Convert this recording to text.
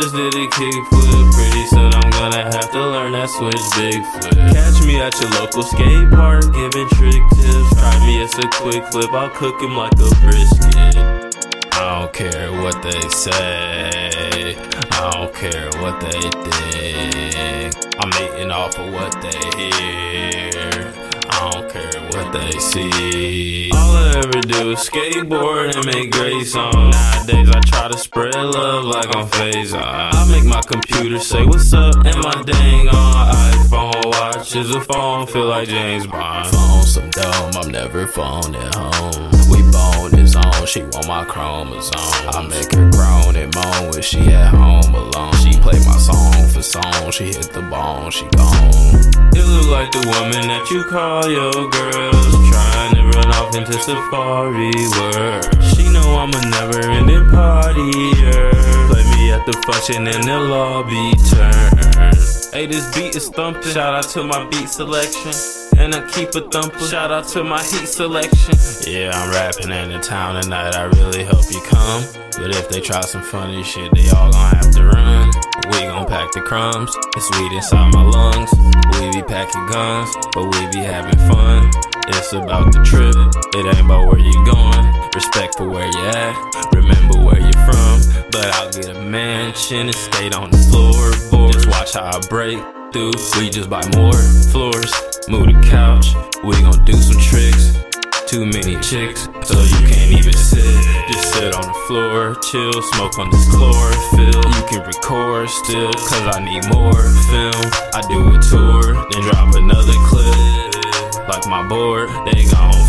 just did a kickflip. Pretty soon I'm gonna have to learn that switch big flip. Catch me at your local skate park, giving trick tips. Try me as a quick flip, I'll cook him like a brisket. I don't care what they say. I don't care what they think. I'm eating off of what they hear. I don't care what they see. All I ever do skateboard and make great songs. Nowadays I try to spread love like I'm phase I make my computer say what's up and my dang on iPhone watch is a phone feel like James Bond. Phone some dome, I'm never phone at home. We bone is on, she want my chromosome. I make her groan and moan when she at home alone. She play my song for song, she hit the bone, she gone. It look like the woman that you call your Trying to into safari world She know I'm a never-ending partier Play me at the function and the lobby turn Hey, this beat is thumping Shout out to my beat selection and I keep a thumping. Shout out to my heat selection. Yeah, I'm rapping in the town tonight. I really hope you come. But if they try some funny shit, they all gonna have to run. We gon' pack the crumbs. It's weed inside my lungs. We be packing guns, but we be having fun. It's about the trip, it ain't about where you going. Respect for where you at, remember where you're from. But I'll get a mansion and skate on the floorboard. Just watch how I break through. We just buy more floors, move the couch. We gon' do some tricks. Too many chicks, so you can't even sit. Just sit on the floor, chill, smoke on this chlorophyll. You can record still, cause I need more film. I do a tour, then drop another clip. Like my board, they gon' flip.